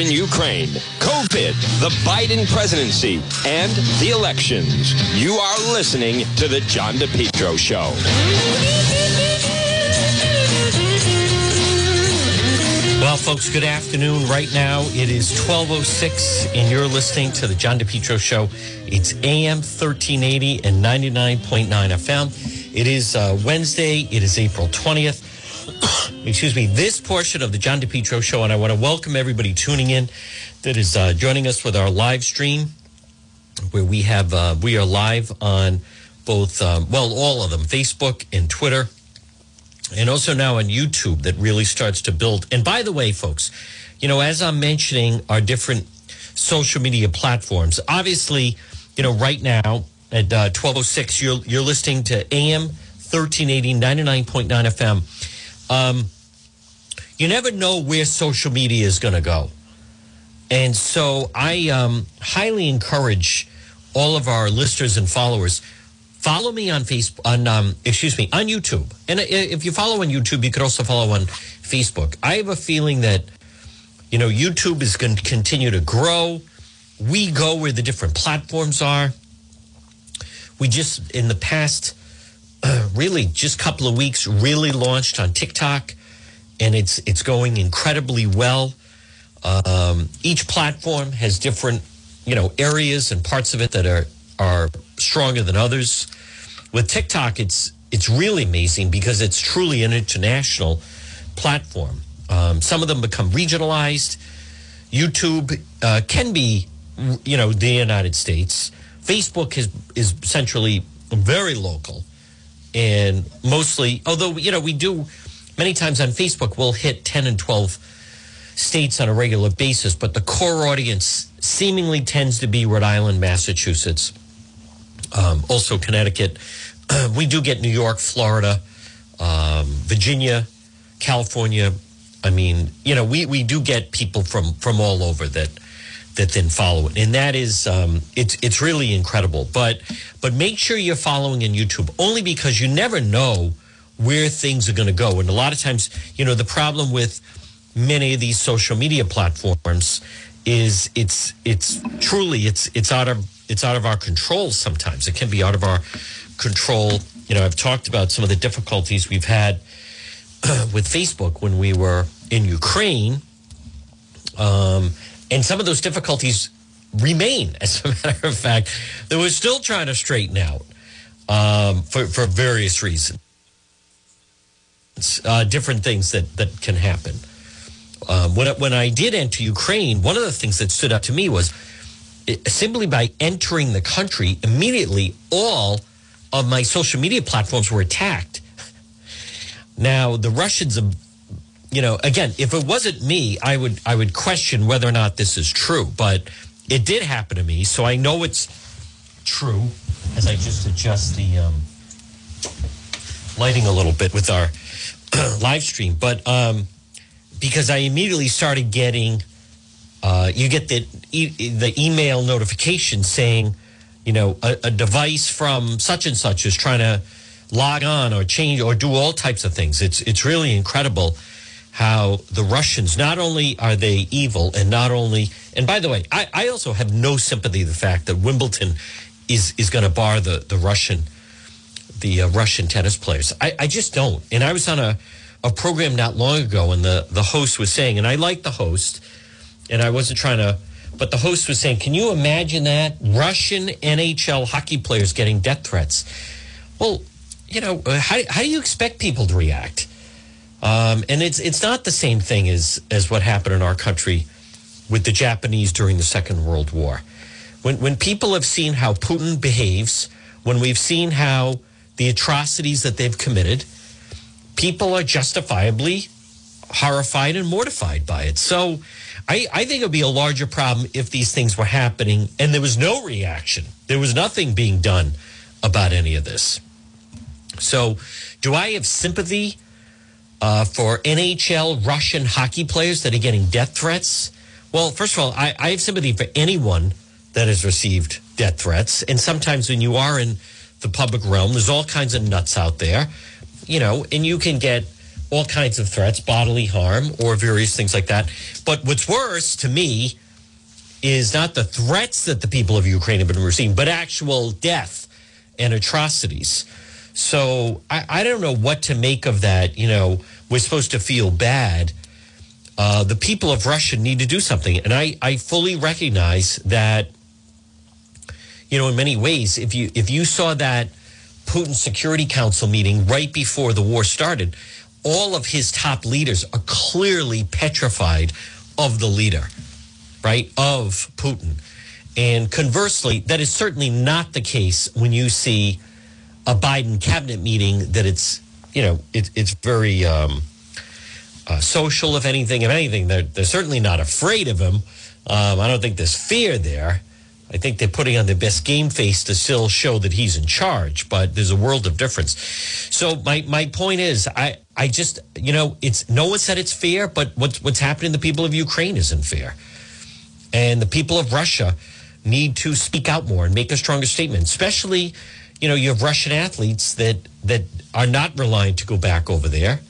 in Ukraine, COVID, the Biden presidency, and the elections. You are listening to The John DePetro Show. Well, folks, good afternoon. Right now, it is 1206, and you're listening to The John DePetro Show. It's AM 1380 and 99.9 FM. It is uh, Wednesday. It is April 20th. Excuse me. This portion of The John DePetro Show, and I want to welcome everybody tuning in that is uh, joining us with our live stream, where we have, uh, we are live on both, um, well, all of them, Facebook and Twitter and also now on YouTube that really starts to build. And by the way, folks, you know, as I'm mentioning our different social media platforms, obviously, you know, right now at uh, 1206, you're, you're listening to AM 1380, 99.9 FM. Um, you never know where social media is going to go. And so I um, highly encourage all of our listeners and followers follow me on Facebook on um, excuse me on YouTube. And if you follow on YouTube, you could also follow on Facebook. I have a feeling that you know YouTube is going to continue to grow. We go where the different platforms are. We just in the past uh, really just couple of weeks really launched on TikTok and it's it's going incredibly well. Um, each platform has different you know areas and parts of it that are are stronger than others. With TikTok, it's it's really amazing because it's truly an international platform. Um, some of them become regionalized. YouTube uh, can be, you know, the United States. Facebook is is centrally very local, and mostly, although you know, we do many times on Facebook, we'll hit ten and twelve states on a regular basis, but the core audience seemingly tends to be Rhode Island, Massachusetts, um, also Connecticut. we do get New York, Florida, um, Virginia, California. I mean, you know, we, we do get people from from all over that that then follow it, and that is um, it's it's really incredible. But but make sure you're following in YouTube only because you never know where things are going to go, and a lot of times, you know, the problem with many of these social media platforms is it's it's truly it's it's out of it's out of our control sometimes. It can be out of our control. You know, I've talked about some of the difficulties we've had with Facebook when we were in Ukraine. Um, and some of those difficulties remain, as a matter of fact, that we're still trying to straighten out um, for, for various reasons. Uh, different things that, that can happen. Um, when, when I did enter Ukraine, one of the things that stood out to me was simply by entering the country, immediately all of my social media platforms were attacked. Now the Russians, you know, again, if it wasn't me, I would I would question whether or not this is true, but it did happen to me, so I know it's true. As I just adjust the um, lighting a little bit with our live stream, but um, because I immediately started getting uh, you get the e- the email notification saying, you know, a, a, device from such and such is trying to log on or change or do all types of things. It's it's really incredible how the Russians not only are they evil and not only and by the way, I, I also have no sympathy the fact that Wimbledon is is going to bar the the Russian the uh, Russian tennis players. I, I just don't. And I was on a a program not long ago, and the the host was saying, and I like the host and I wasn't trying to, but the host was saying, "Can you imagine that Russian NHL hockey players getting death threats?" Well, you know, uh, how how do you expect people to react? Um, and it's it's not the same thing as as what happened in our country with the Japanese during the Second World War. When when people have seen how Putin behaves, when we've seen how the atrocities that they've committed, people are justifiably horrified and mortified by it. So I, I think it would be a larger problem if these things were happening and there was no reaction. There was nothing being done about any of this. So, do I have sympathy uh, for NHL Russian hockey players that are getting death threats? Well, first of all, I, I have sympathy for anyone that has received death threats. And sometimes when you are in the public realm, there's all kinds of nuts out there, you know, and you can get all kinds of threats, bodily harm, or various things like that. But what's worse to me is not the threats that the people of Ukraine have been receiving, but actual death and atrocities. So I, I don't know what to make of that. You know, we're supposed to feel bad. Uh, the people of Russia need to do something. And I, I fully recognize that, you know, in many ways, if you if you saw that Putin Security Council meeting right before the war started, all of his top leaders are clearly petrified of the leader, right? Of Putin. And conversely, that is certainly not the case when you see a Biden cabinet meeting that it's, you know, it, it's very um, uh, social, if anything. If anything, they're, they're certainly not afraid of him. Um, I don't think there's fear there. I think they're putting on their best game face to still show that he's in charge, but there's a world of difference. So my, my point is, I, I just, you know, it's no one said it's fair, but what's what's happening to the people of Ukraine isn't fair. And the people of Russia need to speak out more and make a stronger statement, especially, you know, you have Russian athletes that that are not reliant to go back over there,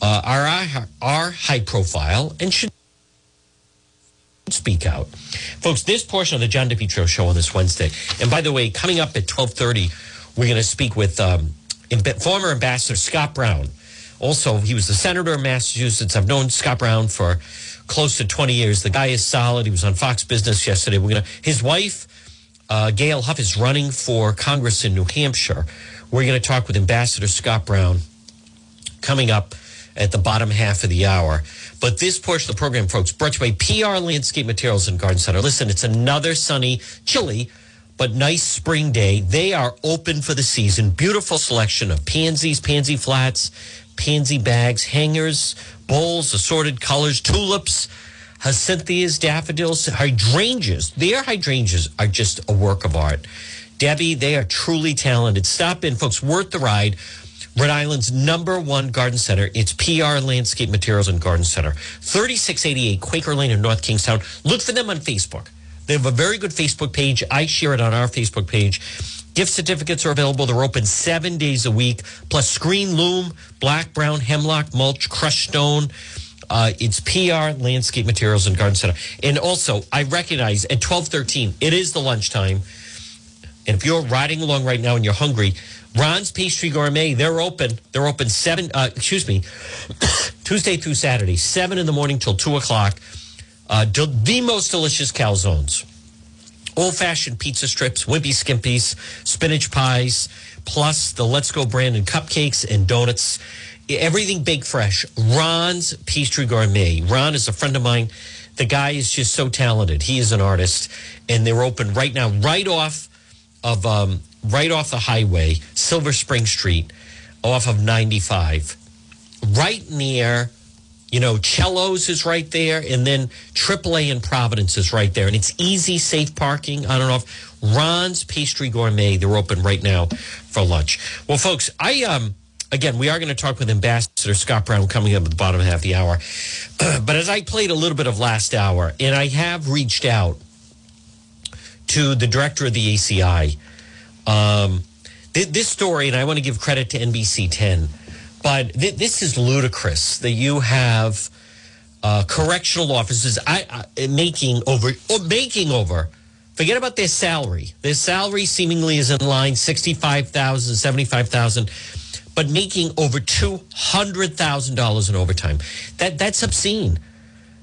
uh, are are high profile and should speak out. Folks, this portion of the John DePetro show on this Wednesday, and by the way, coming up at 1230, we're going to speak with um, former Ambassador Scott Brown. Also, he was the senator of Massachusetts. I've known Scott Brown for close to 20 years. The guy is solid. He was on Fox Business yesterday. We're to, his wife, uh, Gail Huff, is running for Congress in New Hampshire. We're going to talk with Ambassador Scott Brown coming up at the bottom half of the hour. But this portion of the program, folks, brought to you by PR Landscape Materials and Garden Center. Listen, it's another sunny, chilly, but nice spring day. They are open for the season. Beautiful selection of pansies, pansy flats, pansy bags, hangers, bowls, assorted colors, tulips, hyacinthus, daffodils, hydrangeas. Their hydrangeas are just a work of art. Debbie, they are truly talented. Stop in, folks. Worth the ride. Rhode Island's number one garden center. It's PR Landscape Materials and Garden Center, 3688 Quaker Lane in North Kingstown. Look for them on Facebook. They have a very good Facebook page. I share it on our Facebook page. Gift certificates are available. They're open seven days a week, plus screen loam, black, brown, hemlock, mulch, crushed stone. Uh, it's PR Landscape Materials and Garden Center. And also, I recognize at 1213, it is the lunchtime. And if you're riding along right now and you're hungry, Ron's Pastry Gourmet, they're open. They're open seven, uh, excuse me, Tuesday through Saturday, seven in the morning till two o'clock. Uh, the most delicious calzones, old fashioned pizza strips, wimpy skimpies, spinach pies, plus the Let's Go Brandon cupcakes and donuts. Everything baked fresh. Ron's Pastry Gourmet. Ron is a friend of mine. The guy is just so talented. He is an artist, and they're open right now, right off of um, right off the highway, Silver Spring Street, off of 95, right near, you know, Cello's is right there, and then AAA in Providence is right there. And it's easy, safe parking. I don't know if Ron's Pastry Gourmet, they're open right now for lunch. Well, folks, I, um, again, we are going to talk with Ambassador Scott Brown coming up at the bottom half the hour. but as I played a little bit of last hour, and I have reached out to the director of the ACI, um, th- this story, and I want to give credit to NBC 10, but th- this is ludicrous that you have uh, correctional officers I, I, making over, or making over. Forget about their salary. Their salary seemingly is in line 65,000, 75,000, but making over $200,000 in overtime. That that's obscene.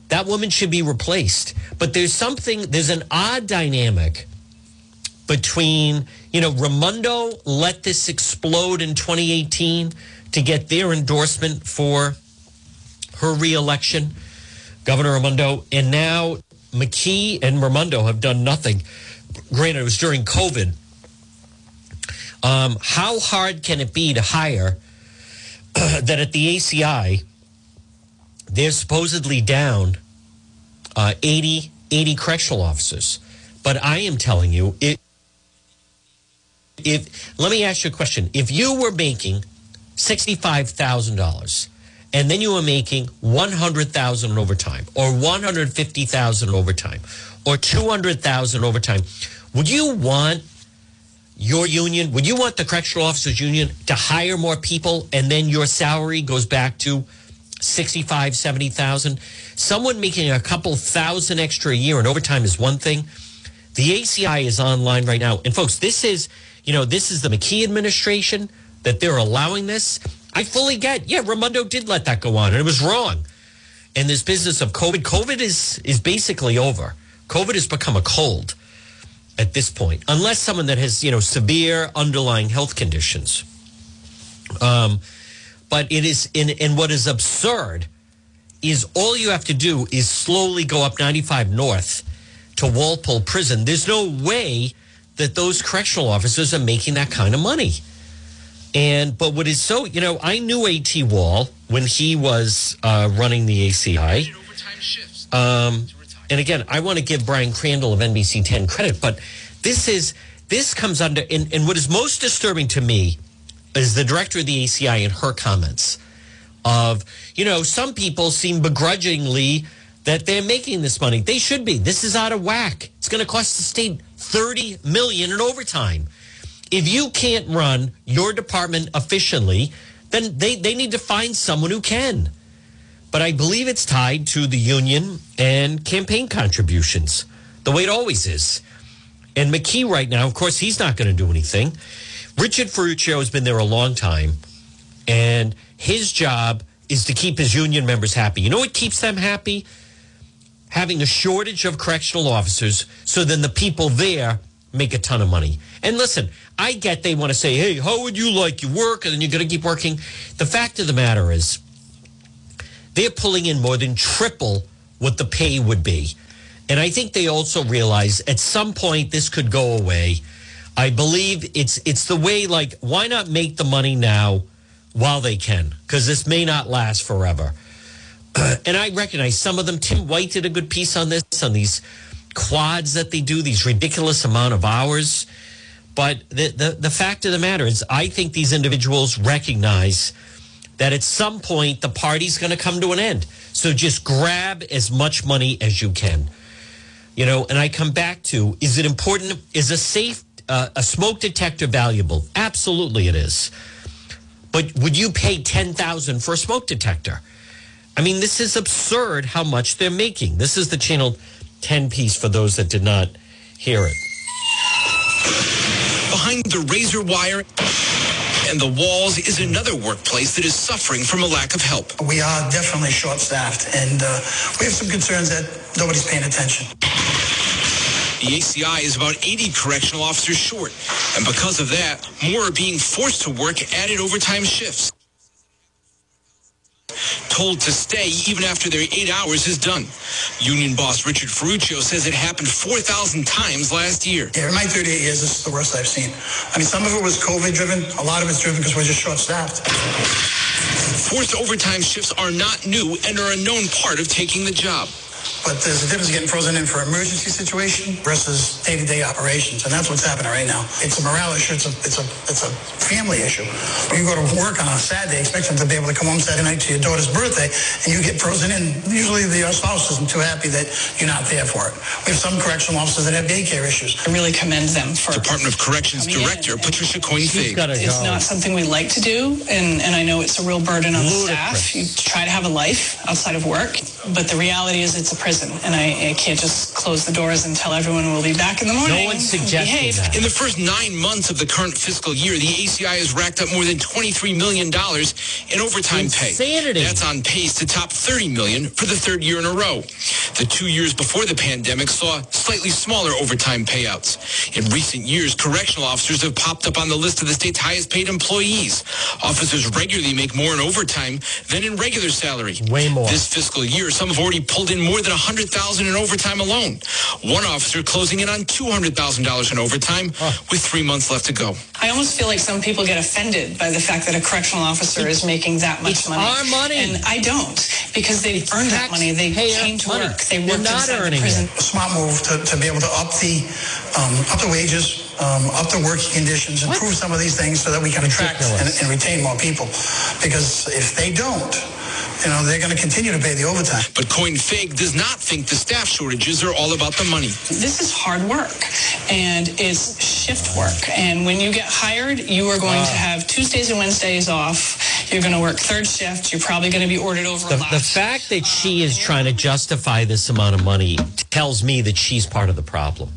That woman should be replaced. But there's something, there's an odd dynamic between, you know, Raimondo let this explode in 2018 to get their endorsement for her reelection, Governor Raimondo, and now McKee and Raimondo have done nothing. Granted, it was during COVID. Um, how hard can it be to hire that at the ACI, they're supposedly down uh, 80, 80 correctional officers? But I am telling you, it, if let me ask you a question. If you were making sixty-five thousand dollars and then you were making one hundred thousand overtime, or one hundred fifty thousand overtime, or two hundred thousand overtime, would you want your union, would you want the correctional officers union to hire more people and then your salary goes back to 65, 70,000? Someone making a couple thousand extra a year and overtime is one thing. The ACI is online right now. And folks, this is, you know, this is the McKee administration that they're allowing this. I fully get, yeah, Raimondo did let that go on and it was wrong. And this business of COVID, COVID is is basically over. COVID has become a cold at this point, unless someone that has, you know, severe underlying health conditions. Um, but it is in and what is absurd is all you have to do is slowly go up 95 north to Walpole prison. There's no way that those correctional officers are making that kind of money. And but what is so, you know, I knew AT Wall when he was uh, running the ACI. Um, and again, I want to give Brian Crandall of NBC 10 credit, but this is this comes under and, and what is most disturbing to me is the director of the ACI and her comments of, you know, some people seem begrudgingly that they're making this money. They should be. This is out of whack. It's going to cost the state 30 million in overtime. If you can't run your department efficiently, then they, they need to find someone who can. But I believe it's tied to the union and campaign contributions, the way it always is. And McKee right now, of course, he's not going to do anything. Richard Ferruccio has been there a long time, and his job is to keep his union members happy. You know what keeps them happy? Having a shortage of correctional officers, so then the people there make a ton of money. And listen, I get they want to say, hey, how would you like your work? And then you're going to keep working. The fact of the matter is, they're pulling in more than triple what the pay would be. And I think they also realize at some point this could go away. I believe it's it's the way like why not make the money now while they can because this may not last forever. And I recognize some of them. Tim White did a good piece on this on these quads that they do these ridiculous amount of hours. But the, the, the fact of the matter is, I think these individuals recognize that at some point the party's going to come to an end. So just grab as much money as you can. You know, and I come back to is it important? Is a safe, uh, a smoke detector valuable? Absolutely it is. But would you pay 10000 for a smoke detector? I mean, this is absurd how much they're making. This is the channel 10 piece for those that did not hear it. Behind the razor wire and the walls is another workplace that is suffering from a lack of help. We are definitely short-staffed, and uh, we have some concerns that nobody's paying attention. The ACI is about 80 correctional officers short, and because of that, more are being forced to work added overtime shifts told to stay even after their eight hours is done. Union boss Richard Ferruccio says it happened 4,000 times last year. Yeah, in my 38 years, this is the worst I've seen. I mean, some of it was COVID driven. A lot of it's driven because we're just short staffed. Forced overtime shifts are not new and are a known part of taking the job. But there's a difference getting frozen in for emergency situation versus day-to-day operations, and that's what's happening right now. It's a morale issue. It's a it's a it's a family issue. When you go to work on a Saturday, expecting to be able to come home Saturday night to your daughter's birthday, and you get frozen in. Usually, the uh, spouse isn't too happy that you're not there for it. We have some correctional officers that have daycare issues. I really commend them for Department of Corrections Director Patricia Coyne-Fague. It's not something we like to do, and, and I know it's a real burden on the staff. You try to have a life outside of work, but the reality is it's a prison, and I, I can't just close the doors and tell everyone we'll be back in the morning. No one's suggesting that. In the first nine months of the current fiscal year, the ACI has racked up more than $23 million in overtime Insanity. pay. That's on pace to top 30 million for the third year in a row. The two years before the pandemic saw slightly smaller overtime payouts. In recent years, correctional officers have popped up on the list of the state's highest paid employees. Officers regularly make more in overtime than in regular salary. Way more. This fiscal year, some have already pulled in more than 100000 in overtime alone. One officer closing in on $200,000 in overtime with three months left to go. I almost feel like some people get offended by the fact that a correctional officer is making that much It's money. our money. And I don't, because they earned that money. They came to money. work. They worked not inside earning the prison. it. Smart move to, to be able to up the um, up the wages, um, up the working conditions, improve some of these things so that we can attract and, and retain more people. Because if they don't, you know, they're going to continue to pay the overtime. But Coyne-Fague does not think the staff shortages are all about the money. This is hard work and it's shift work. And when you get hired, you are going to ah. have Tuesdays and Wednesdays off. You're going to work third shift. You're probably going to be ordered over The, a lot. the fact that she is trying to justify this amount of money tells me that she's part of the problem.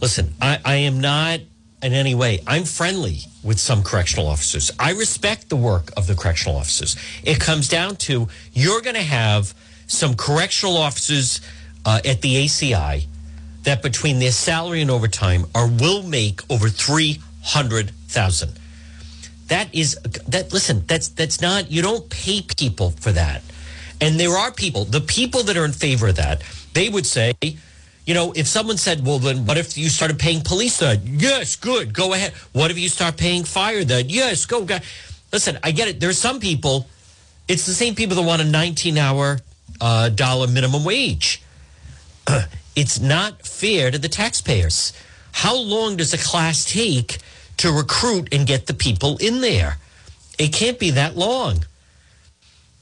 Listen, I, I am not in any way, I'm friendly with some correctional officers. I respect the work of the correctional officers. It comes down to you're going to have some correctional officers uh, at the ACI that between their salary and overtime are will make over 300,000 that is that listen that's that's not you don't pay people for that and there are people the people that are in favor of that they would say you know if someone said well then what if you started paying police that yes good go ahead what if you start paying fire then? yes go, go. listen i get it there's some people it's the same people that want a 19 hour uh, dollar minimum wage it's not fair to the taxpayers. How long does a class take to recruit and get the people in there? It can't be that long.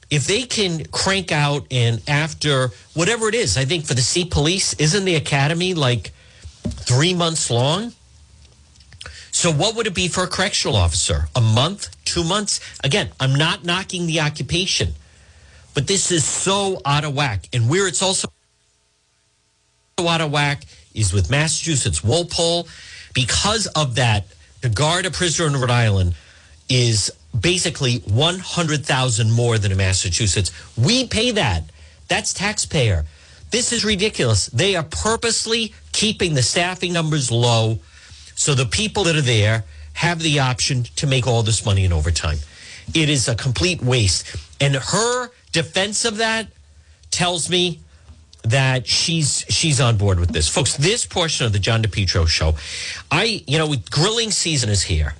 If they can crank out and after whatever it is, I think for the sea police, isn't the academy like three months long? So what would it be for a correctional officer? A month? Two months? Again, I'm not knocking the occupation, but this is so out of whack. And where it's also out of whack is with Massachusetts Walpole. Because of that, to guard a prisoner in Rhode Island is basically 100,000 more than in Massachusetts. We pay that. That's taxpayer. This is ridiculous. They are purposely keeping the staffing numbers low so the people that are there have the option to make all this money in overtime. It is a complete waste. And her defense of that tells me that she's she's on board with this. Folks, this portion of the John DePetro show, I you know, grilling season is here.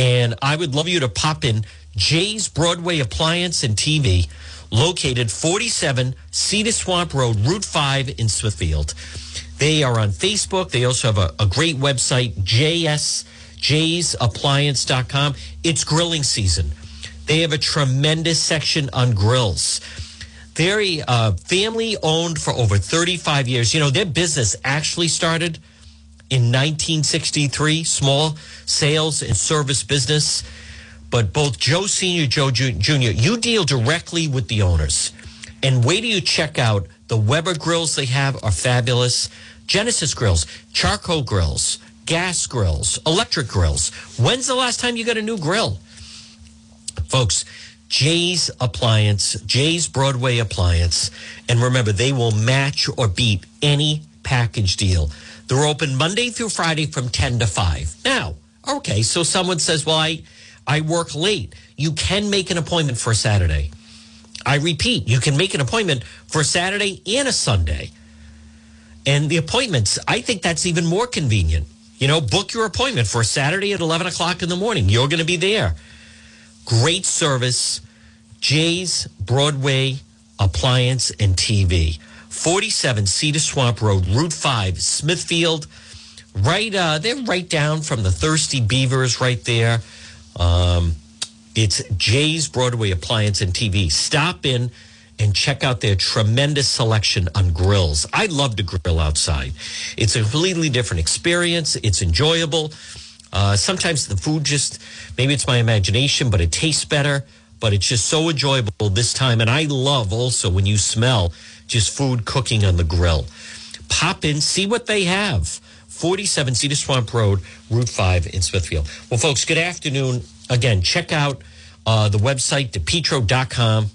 And I would love you to pop in Jay's Broadway Appliance and TV, located 47 Cedar Swamp Road, Route 5 in Smithfield. They are on Facebook. They also have a, a great website, JS, jaysappliance.com. It's grilling season. They have a tremendous section on grills. Very uh, family owned for over 35 years. You know, their business actually started in 1963, small sales and service business. But both Joe Sr., Joe Jr., you deal directly with the owners. And wait till you check out the Weber grills they have are fabulous. Genesis grills, charcoal grills, gas grills, electric grills. When's the last time you got a new grill? Folks, Jay's Appliance, Jay's Broadway Appliance. And remember, they will match or beat any package deal. They're open Monday through Friday from 10 to 5. Now, okay, so someone says, well, I, I work late. You can make an appointment for Saturday. I repeat, you can make an appointment for Saturday and a Sunday. And the appointments, I think that's even more convenient. You know, book your appointment for Saturday at 11 o'clock in the morning. You're going to be there. Great service. Jay's Broadway Appliance and TV. 47 Cedar Swamp Road, Route 5, Smithfield. Right, uh, they're right down from the Thirsty Beavers right there. Um, it's Jay's Broadway Appliance and TV. Stop in and check out their tremendous selection on grills. I love to grill outside. It's a completely different experience. It's enjoyable. Uh, sometimes the food just, maybe it's my imagination, but it tastes better. But it's just so enjoyable this time. And I love also when you smell just food cooking on the grill. Pop in, see what they have. 47 Cedar Swamp Road, Route 5 in Smithfield. Well, folks, good afternoon. Again, check out uh, the website, depetro.com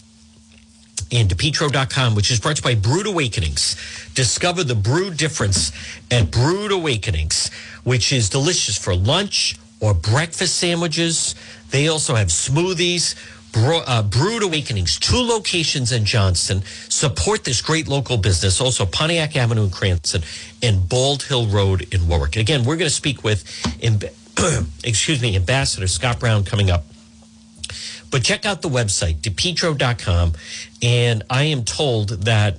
and depetro.com, which is brought to you by Brewed Awakenings. Discover the brew difference at Brewed Awakenings, which is delicious for lunch or breakfast sandwiches. They also have smoothies. Uh, Brewed Awakenings, two locations in Johnston. Support this great local business. Also, Pontiac Avenue in Cranston and Bald Hill Road in Warwick. Again, we're going to speak with, excuse me, Ambassador Scott Brown coming up. But check out the website, depetro.com. And I am told that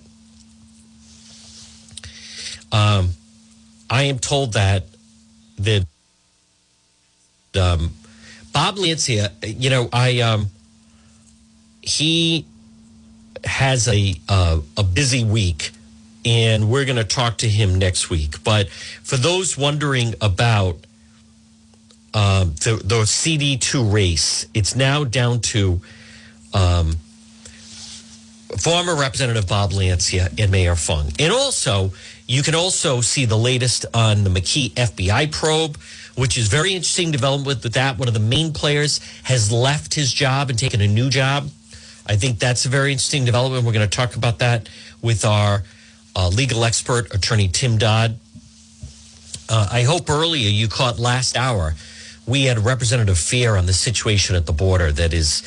um, I am told that that um, Bob Lancia, you know, I um, he has a uh, a busy week, and we're going to talk to him next week. But for those wondering about um, the the CD two race, it's now down to um, former Representative Bob Lancia and Mayor Fung, and also you can also see the latest on the McKee FBI probe, which is very interesting development with that. One of the main players has left his job and taken a new job. I think that's a very interesting development. We're going to talk about that with our uh, legal expert, attorney Tim Dodd. Uh, I hope earlier you caught last hour. We had Representative Fear on the situation at the border that is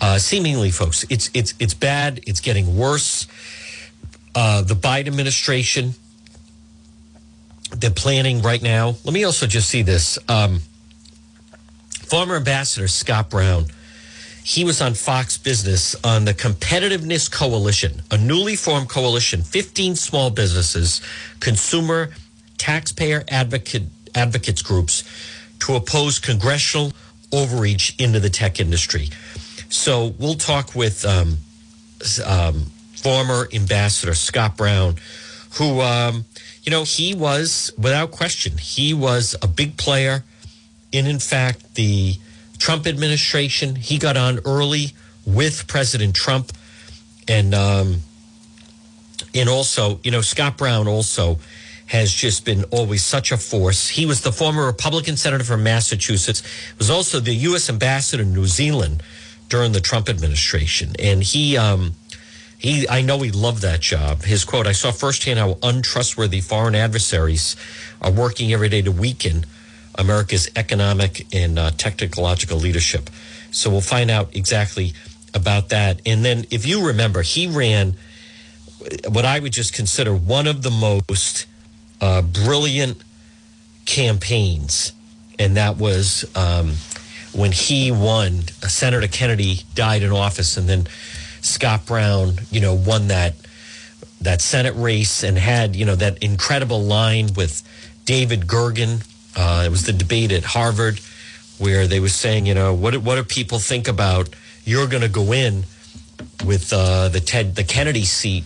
uh, seemingly, folks, it's it's it's bad. It's getting worse. Uh, the Biden administration, they're planning right now. Let me also just see this. Um, former Ambassador Scott Brown he was on Fox Business on the Competitiveness Coalition, a newly formed coalition, 15 small businesses, consumer, taxpayer advocate advocates groups to oppose congressional overreach into the tech industry. So we'll talk with um, um, former ambassador Scott Brown, who, um, you know, he was without question, he was a big player in, in fact, the Trump administration. He got on early with President Trump, and um, and also, you know, Scott Brown also has just been always such a force. He was the former Republican senator from Massachusetts. Was also the U.S. ambassador in New Zealand during the Trump administration, and he. Um, he, I know he loved that job. His quote, I saw firsthand how untrustworthy foreign adversaries are working every day to weaken America's economic and uh, technological leadership. So we'll find out exactly about that. And then, if you remember, he ran what I would just consider one of the most uh, brilliant campaigns, and that was um, when he won. Uh, Senator Kennedy died in office, and then Scott Brown, you know, won that that Senate race and had you know that incredible line with David Gergen uh, it was the debate at Harvard where they were saying, you know, what what do people think about you're going to go in with uh, the Ted the Kennedy seat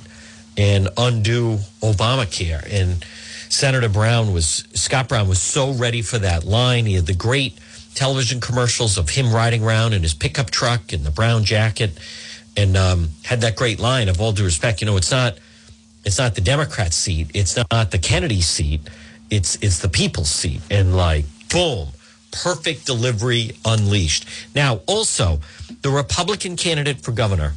and undo Obamacare and Senator Brown was Scott Brown was so ready for that line. He had the great television commercials of him riding around in his pickup truck and the brown jacket, and um, had that great line of all due respect. You know, it's not it's not the Democrat seat, it's not the Kennedy seat it's it's the people's seat. And like boom perfect delivery unleashed. Now also the republican candidate for governor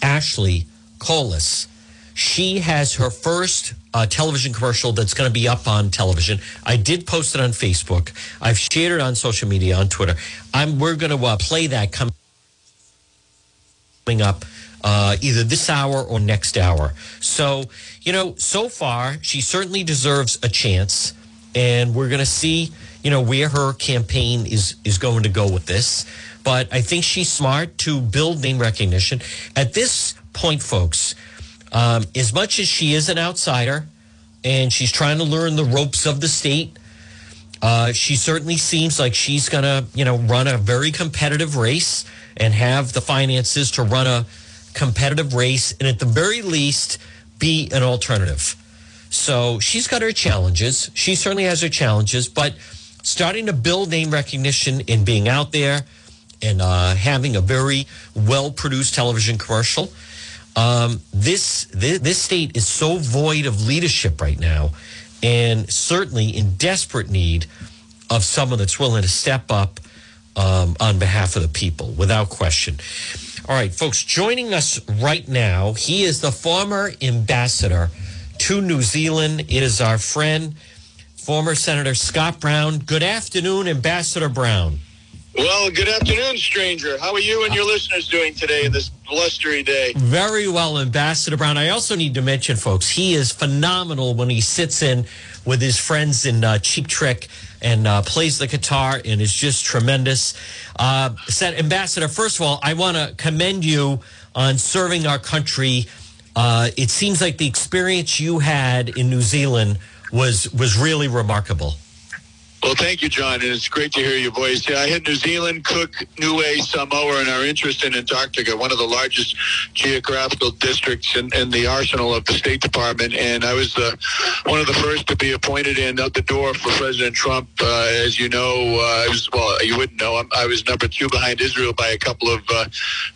ashley Kalus, she has her first uh, television commercial that's going to be up on television. I did post it on facebook. I've shared it on social media on twitter. I'm we're going to uh, play that coming up uh, either this hour or next hour. So, you know, so far, she certainly deserves a chance. And we're going to see, you know, where her campaign is, is going to go with this. But I think she's smart to build name recognition. At this point, folks, um, as much as she is an outsider and she's trying to learn the ropes of the state, uh, she certainly seems like she's going to, you know, run a very competitive race and have the finances to run a competitive race and at the very least be an alternative. So she's got her challenges. She certainly has her challenges, but starting to build name recognition and being out there and uh, having a very well produced television commercial. Um, this, this this state is so void of leadership right now, and certainly in desperate need of someone that's willing to step up um, on behalf of the people, without question. All right, folks, joining us right now, he is the former ambassador to New Zealand. It is our friend, former Senator Scott Brown. Good afternoon, Ambassador Brown. Well, good afternoon, stranger. How are you and your listeners doing today, in this blustery day? Very well, Ambassador Brown. I also need to mention, folks, he is phenomenal when he sits in with his friends in uh, Cheap Trick and uh, plays the guitar and is just tremendous. Uh, Ambassador, first of all, I want to commend you on serving our country. Uh, it seems like the experience you had in New Zealand was was really remarkable. Well, thank you, John, and it's great to hear your voice. Yeah, I had New Zealand, Cook, Niue, Samoa, and our interest in Antarctica, one of the largest geographical districts in, in the arsenal of the State Department, and I was uh, one of the first to be appointed in out the door for President Trump. Uh, as you know, uh, I was well, you wouldn't know, I'm, i was number two behind Israel by a couple of uh,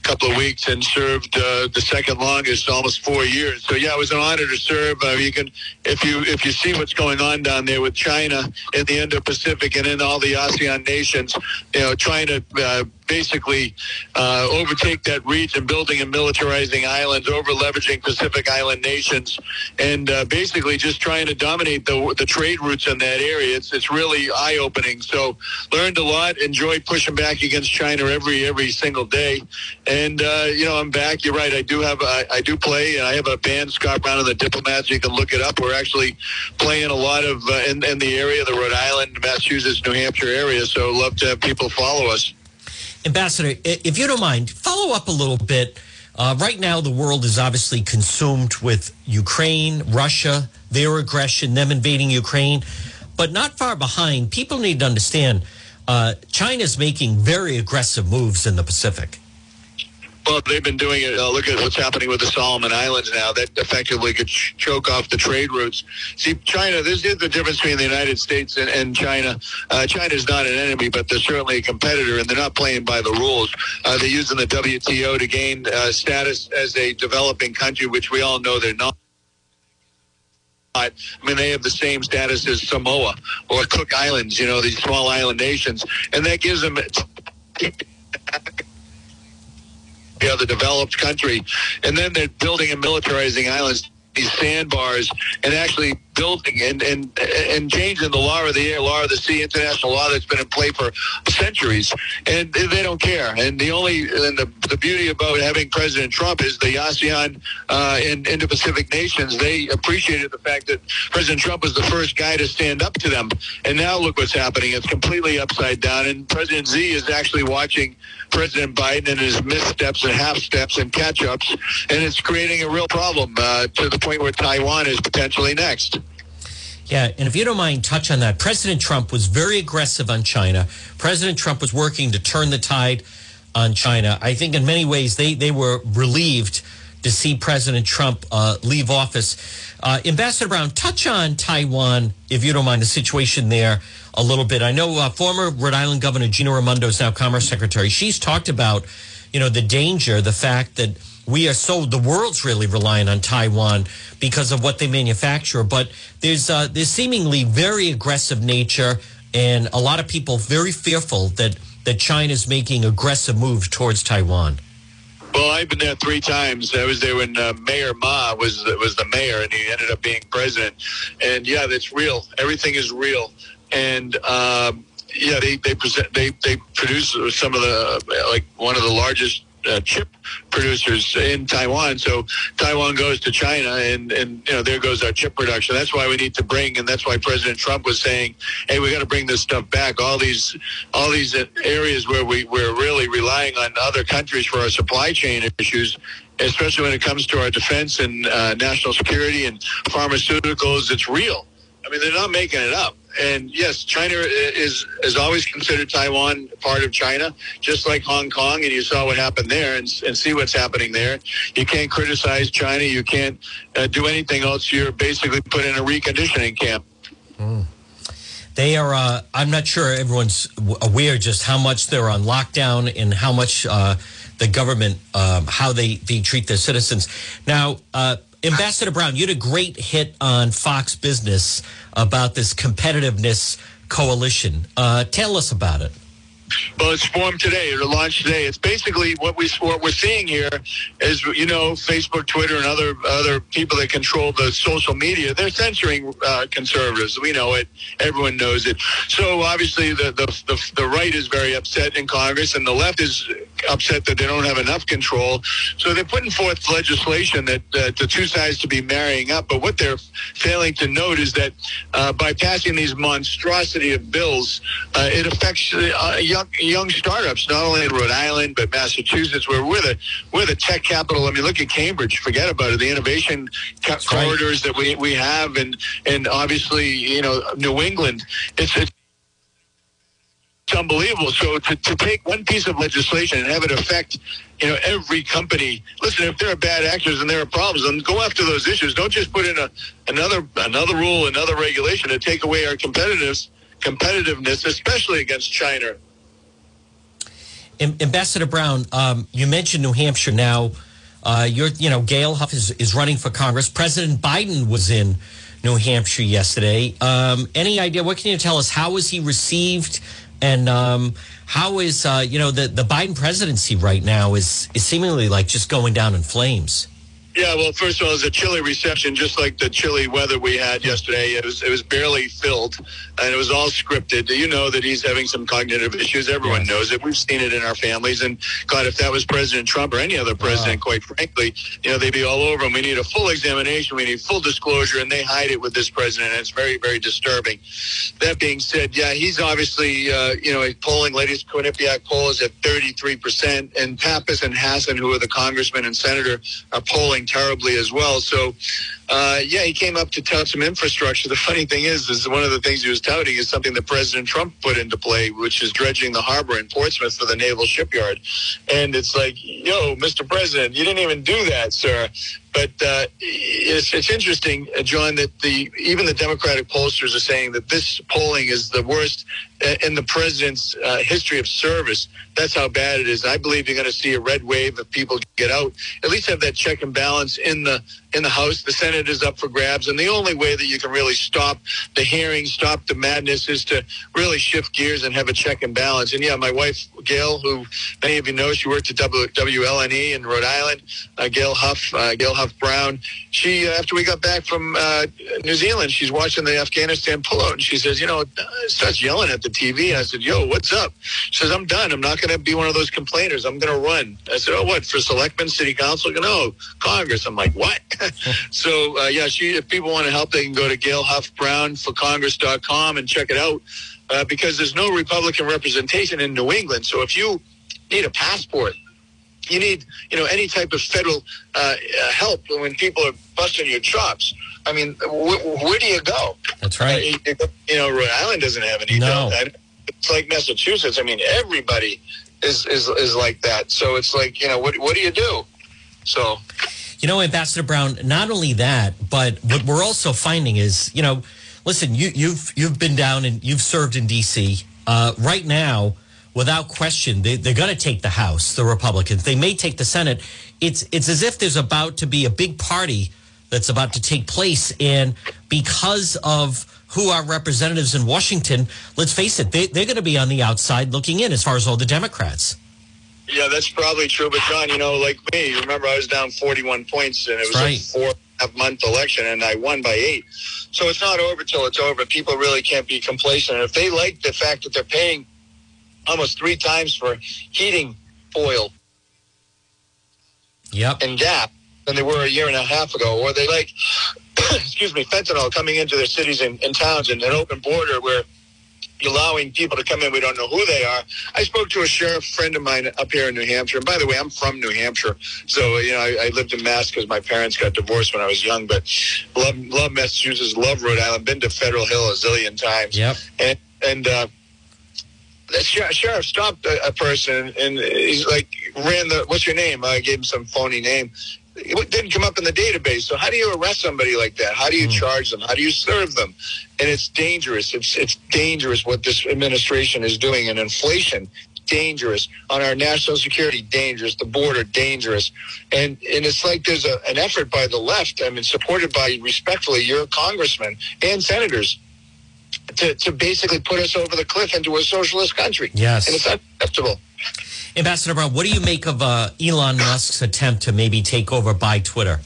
couple of weeks, and served uh, the second longest, almost four years. So yeah, it was an honor to serve. Uh, you can, if you if you see what's going on down there with China in the Indo-Pacific Pacific and in all the ASEAN nations, you know, trying to uh, basically uh, overtake that region, building and militarizing islands, over leveraging Pacific Island nations, and uh, basically just trying to dominate the, the trade routes in that area. It's, it's really eye opening. So learned a lot, enjoyed pushing back against China every every single day, and uh, you know I'm back. You're right. I do have I, I do play, and I have a band, Scott Brown and the Diplomats. You can look it up. We're actually playing a lot of uh, in, in the area, the Rhode Island, Massachusetts, New Hampshire area. So love to have people follow us. Ambassador, if you don't mind, follow up a little bit. Uh, right now, the world is obviously consumed with Ukraine, Russia, their aggression, them invading Ukraine. But not far behind, people need to understand uh, China's making very aggressive moves in the Pacific. Well, they've been doing it. Uh, look at what's happening with the Solomon Islands now. That effectively could ch- choke off the trade routes. See, China, this is the difference between the United States and, and China. Uh, China is not an enemy, but they're certainly a competitor, and they're not playing by the rules. Uh, they're using the WTO to gain uh, status as a developing country, which we all know they're not. I mean, they have the same status as Samoa or Cook Islands, you know, these small island nations, and that gives them the other developed country. And then they're building and militarizing islands, these sandbars, and actually building and, and, and changing the law of the air, law of the sea, international law that's been in play for centuries. And they don't care. And the only, and the, the beauty about having President Trump is the ASEAN uh, and Indo-Pacific nations, they appreciated the fact that President Trump was the first guy to stand up to them. And now look what's happening. It's completely upside down. And President Xi is actually watching President Biden and his missteps and half steps and catch ups. And it's creating a real problem uh, to the point where Taiwan is potentially next. Yeah, and if you don't mind, touch on that. President Trump was very aggressive on China. President Trump was working to turn the tide on China. I think in many ways they, they were relieved to see President Trump uh, leave office. Uh, Ambassador Brown, touch on Taiwan, if you don't mind, the situation there a little bit. I know uh, former Rhode Island Governor Gina Raimondo is now Commerce Secretary. She's talked about, you know, the danger, the fact that we are so the world's really relying on Taiwan because of what they manufacture. But there's uh, seemingly very aggressive nature, and a lot of people very fearful that that China's making aggressive moves towards Taiwan. Well, I've been there three times. I was there when uh, Mayor Ma was was the mayor, and he ended up being president. And yeah, that's real. Everything is real. And um, yeah, they they present they they produce some of the like one of the largest uh, chip producers in Taiwan. So Taiwan goes to China, and and you know there goes our chip production. That's why we need to bring, and that's why President Trump was saying, "Hey, we got to bring this stuff back. All these all these areas where we we're really relying on other countries for our supply chain issues." Especially when it comes to our defense and uh, national security and pharmaceuticals, it's real. I mean, they're not making it up and yes, China is is always considered Taiwan part of China, just like Hong Kong. And you saw what happened there, and, and see what's happening there. You can't criticize China. You can't uh, do anything else. You're basically put in a reconditioning camp. Mm. They are. Uh, I'm not sure everyone's aware just how much they're on lockdown and how much uh, the government, um, how they they treat their citizens. Now uh, Ambassador Brown, you had a great hit on Fox Business about this competitiveness coalition. Uh, tell us about it. Well, it's formed today. It launched today. It's basically what we what we're seeing here is you know Facebook, Twitter, and other other people that control the social media. They're censoring uh, conservatives. We know it. Everyone knows it. So obviously the, the the the right is very upset in Congress, and the left is upset that they don't have enough control. So they're putting forth legislation that uh, the two sides to be marrying up. But what they're failing to note is that uh, by passing these monstrosity of bills, uh, it affects uh, young young startups, not only in Rhode Island but Massachusetts, where we're the we're the tech capital. I mean, look at Cambridge. Forget about it. The innovation corridors that we we have, and and obviously you know New England. It's, it's unbelievable. So to, to take one piece of legislation and have it affect, you know, every company. Listen, if there are bad actors and there are problems, then go after those issues. Don't just put in a another another rule, another regulation to take away our competitiveness, competitiveness, especially against China. Ambassador Brown, um, you mentioned New Hampshire. Now, uh, you're, you know, Gail Huff is, is running for Congress. President Biden was in New Hampshire yesterday. Um, any idea? What can you tell us? How was he received? And um, how is uh, you know the the Biden presidency right now is is seemingly like just going down in flames. Yeah, well, first of all, it was a chilly reception, just like the chilly weather we had yesterday. It was it was barely filled, and it was all scripted. Do you know that he's having some cognitive issues. Everyone yes. knows it. We've seen it in our families. And God, if that was President Trump or any other president, quite frankly, you know, they'd be all over him. We need a full examination. We need full disclosure, and they hide it with this president. And it's very, very disturbing. That being said, yeah, he's obviously, uh, you know, polling. Latest Quinnipiac poll is at 33 percent, and Pappas and Hassan, who are the congressman and senator, are polling terribly as well. So, uh, yeah, he came up to tout some infrastructure. The funny thing is, is one of the things he was touting is something that President Trump put into play, which is dredging the harbor in Portsmouth for the naval shipyard. And it's like, yo, Mr. President, you didn't even do that, sir. But uh, it's, it's interesting, uh, John, that the even the Democratic pollsters are saying that this polling is the worst uh, in the president's uh, history of service. That's how bad it is. I believe you're going to see a red wave of people get out. At least have that check and balance in the in the House. The Senate is up for grabs, and the only way that you can really stop the hearing, stop the madness, is to really shift gears and have a check and balance. And yeah, my wife Gail, who many of you know, she worked at WLNE in Rhode Island. Uh, Gail Huff, uh, Gail Huff Brown. She, uh, after we got back from uh, New Zealand, she's watching the Afghanistan pullout, and she says, you know, starts yelling at the TV. I said, yo, what's up? She says, I'm done. I'm not going to be one of those complainers. I'm going to run. I said, oh, what, for selectmen, city council? No, Congress. I'm like, what? so, uh, yeah, she, if people want to help, they can go to Gail Huff Brown for Congress.com and check it out. Uh, because there's no Republican representation in New England. So if you need a passport you need, you know, any type of federal uh, help when people are busting your chops. I mean, wh- where do you go? That's right. Uh, you, know, Rhode Island doesn't have any. No. It's like Massachusetts. I mean, everybody is, is, is like that. So it's like, you know, what, what do you do? So. You know, Ambassador Brown, not only that, but what we're also finding is, you know, listen, you, you've, you've been down and you've served in D.C. Uh, right now, without question, they, they're going to take the House, the Republicans. They may take the Senate. It's, it's as if there's about to be a big party that's about to take place. And because of who are representatives in Washington, let's face it, they, they're going to be on the outside looking in as far as all the Democrats. Yeah, that's probably true. But, John, you know, like me, remember I was down 41 points and it was right. a four half month election and I won by eight. So it's not over till it's over. People really can't be complacent. And if they like the fact that they're paying – almost three times for heating oil. Yep. And gas than they were a year and a half ago. Or they like, excuse me, fentanyl coming into their cities and, and towns and an open border where allowing people to come in. We don't know who they are. I spoke to a sheriff friend of mine up here in New Hampshire. And by the way, I'm from New Hampshire. So, you know, I, I lived in Mass because my parents got divorced when I was young, but love, love Massachusetts, love Rhode Island, been to Federal Hill a zillion times. Yep. And, and, uh, the sheriff stopped a, a, person and he's like ran the what's your name? I gave him some phony name. It didn't come up in the database. So how do you arrest somebody like that? How do you mm. charge them? How do you serve them? And it's dangerous. It's it's dangerous what this administration is doing. And inflation, dangerous. On our national security, dangerous. The border, dangerous. And and it's like there's a, an effort by the left. I mean, supported by respectfully your congressmen and senators to, to basically put us over the cliff into a socialist country. Yes. And it's unacceptable. Ambassador Brown, what do you make of uh, Elon Musk's attempt to maybe take over buy Twitter?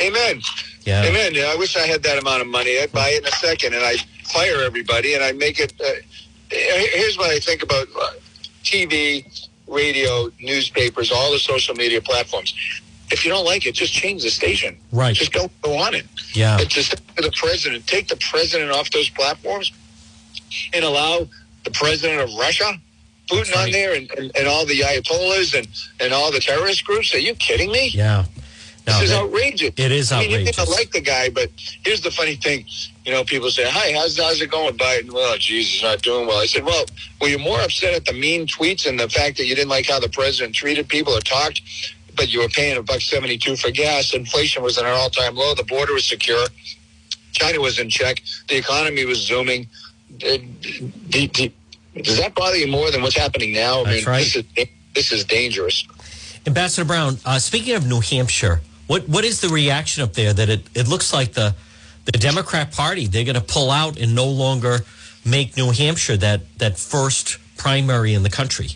Amen. Yeah. Amen. Yeah, I wish I had that amount of money. I'd buy it in a second and I'd fire everybody and I'd make it. Uh, here's what I think about uh, TV, radio, newspapers, all the social media platforms if you don't like it, just change the station. Right. Just don't go on it. Yeah. Just the president, take the president off those platforms and allow the president of Russia, Putin on there and, and, and, all the Ayatollahs and, and all the terrorist groups. Are you kidding me? Yeah. No, this is that, outrageous. It is outrageous. I mean, you like the guy, but here's the funny thing. You know, people say, "Hi, how's how's it going, Biden?" Well, Jesus, not doing well. I said, "Well, were you more upset at the mean tweets and the fact that you didn't like how the president treated people or talked, but you were paying a buck seventy two for gas? Inflation was at an all time low. The border was secure. China was in check. The economy was zooming. Does that bother you more than what's happening now? I That's mean, right. this is this is dangerous." Ambassador Brown, uh, speaking of New Hampshire, what what is the reaction up there that it, it looks like the the Democrat Party they're going to pull out and no longer make New Hampshire that that first primary in the country?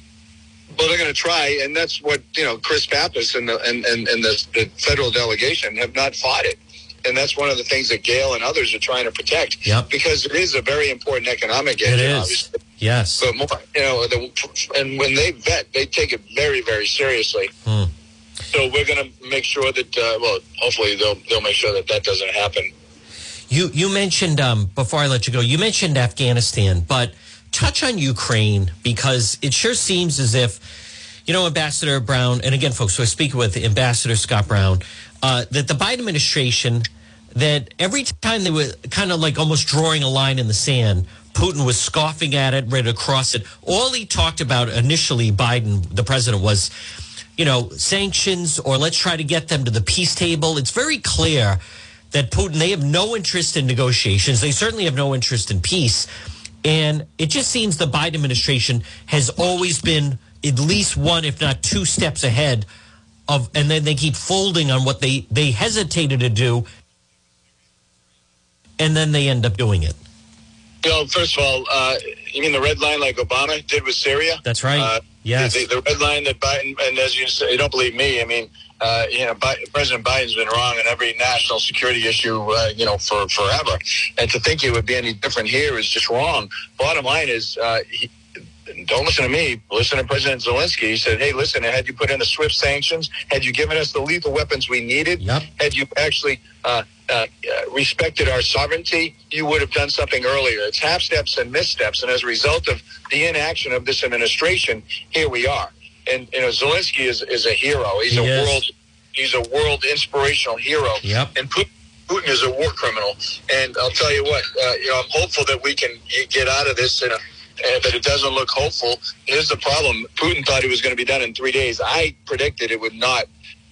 Well, they're going to try, and that's what you know. Chris Pappas and the and, and, and the, the federal delegation have not fought it and that's one of the things that Gail and others are trying to protect. Yep. Because it is a very important economic engine. It is. Obviously. Yes. But more, you know, the, and when they vet, they take it very, very seriously. Hmm. So we're going to make sure that, uh, well, hopefully they'll they'll make sure that that doesn't happen. You you mentioned um, before I let you go, you mentioned Afghanistan, but touch on Ukraine because it sure seems as if you know Ambassador Brown, and again, folks, so I speak with Ambassador Scott Brown, uh, that the Biden administration that every time they were kind of like almost drawing a line in the sand, Putin was scoffing at it, ready to cross it. All he talked about initially, Biden, the president, was you know, sanctions or let's try to get them to the peace table. It's very clear that Putin, they have no interest in negotiations. They certainly have no interest in peace. And it just seems the Biden administration has always been at least one, if not two steps ahead of, and then they keep folding on what they, they hesitated to do. And then they end up doing it. You know, first of all, uh, you mean the red line like Obama did with Syria? That's right. Uh, Yes. The, the, red line that Biden, and as you say, you don't believe me. I mean, uh, you know, Biden, President Biden's been wrong on every national security issue, uh, you know, for forever. And to think it would be any different here is just wrong. Bottom line is, uh, he, don't listen to me. Listen to President Zelensky. He said, "Hey, listen. Had you put in the SWIFT sanctions, had you given us the lethal weapons we needed, yep. had you actually uh, uh, respected our sovereignty, you would have done something earlier. It's half steps and missteps, and as a result of the inaction of this administration, here we are. And you know, Zelensky is is a hero. He's he a is. world he's a world inspirational hero. Yep. And Putin, Putin is a war criminal. And I'll tell you what, uh, you know, I'm hopeful that we can get out of this in a uh, but it doesn't look hopeful. Here's the problem: Putin thought it was going to be done in three days. I predicted it would not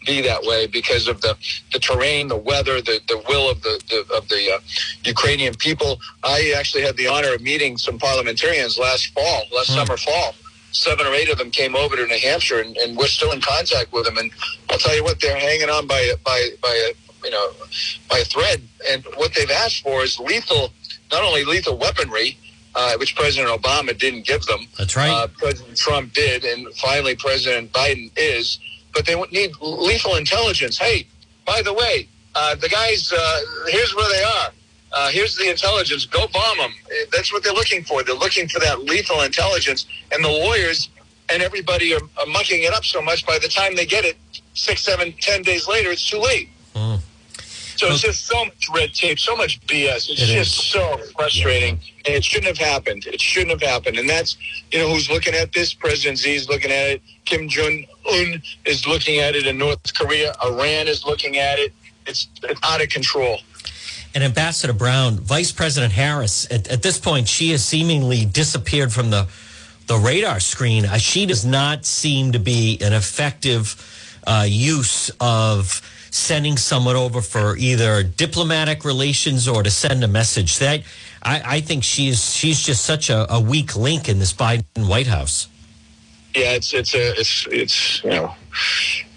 be that way because of the, the terrain, the weather, the, the will of the, the of the uh, Ukrainian people. I actually had the honor of meeting some parliamentarians last fall, last hmm. summer fall. Seven or eight of them came over to New Hampshire, and, and, we're still in contact with them. And I'll tell you what, they're hanging on by by by a you know by a thread. And what they've asked for is lethal, not only lethal weaponry, uh, which President Obama didn't give them. That's right. Uh, President Trump did, and finally President Biden is. But they need lethal intelligence. Hey, by the way, uh, the guys, uh, here's where they are. Uh, here's the intelligence. Go bomb them. That's what they're looking for. They're looking for that lethal intelligence. And the lawyers and everybody are, are mucking it up so much. By the time they get it, six, seven, ten days later, it's too late. Mm. So it's just so much red tape, so much BS. It's it just is. so frustrating, yeah. and it shouldn't have happened. It shouldn't have happened, and that's you know who's looking at this. President Xi is looking at it. Kim Jong Un is looking at it in North Korea. Iran is looking at it. It's out of control. And Ambassador Brown, Vice President Harris, at, at this point, she has seemingly disappeared from the the radar screen. Uh, she does not seem to be an effective uh, use of sending someone over for either diplomatic relations or to send a message. That I, I think she's she's just such a, a weak link in this Biden White House. Yeah, it's it's a it's it's you know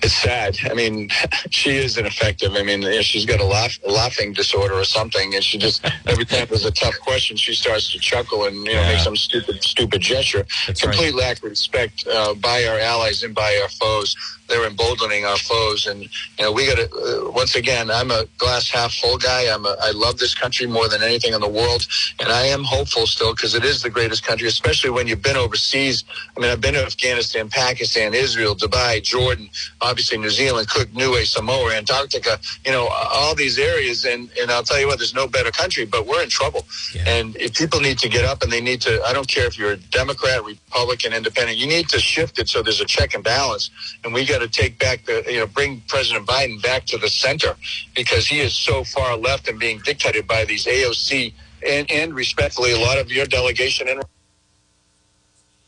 it's sad. I mean, she is ineffective. I mean, she's got a, laugh, laughing disorder or something, and she just every time there's a tough question, she starts to chuckle and you know yeah. make some stupid stupid gesture. That's Complete right. lack of respect uh, by our allies and by our foes they're emboldening our foes. And you know, we got to uh, once again. I'm a glass half full guy. I'm a, I love this country more than anything in the world, and I am hopeful still because it is the greatest country, especially when you've been overseas. I mean, I've been to Afghanistan, Pakistan, Israel, Dubai, Jordan, obviously New Zealand, Cook, Niue, Samoa, Antarctica. You know, all these areas, and and I'll tell you what, there's no better country, but we're in trouble. Yeah. And if people need to get up and they need to, I don't care if you're a Democrat, Republican, Independent, you need to shift it so there's a check and balance, and we got to take back the, you know, bring President Biden back to the center because he is so far left and being dictated by these AOC and, and respectfully, a lot of your delegation in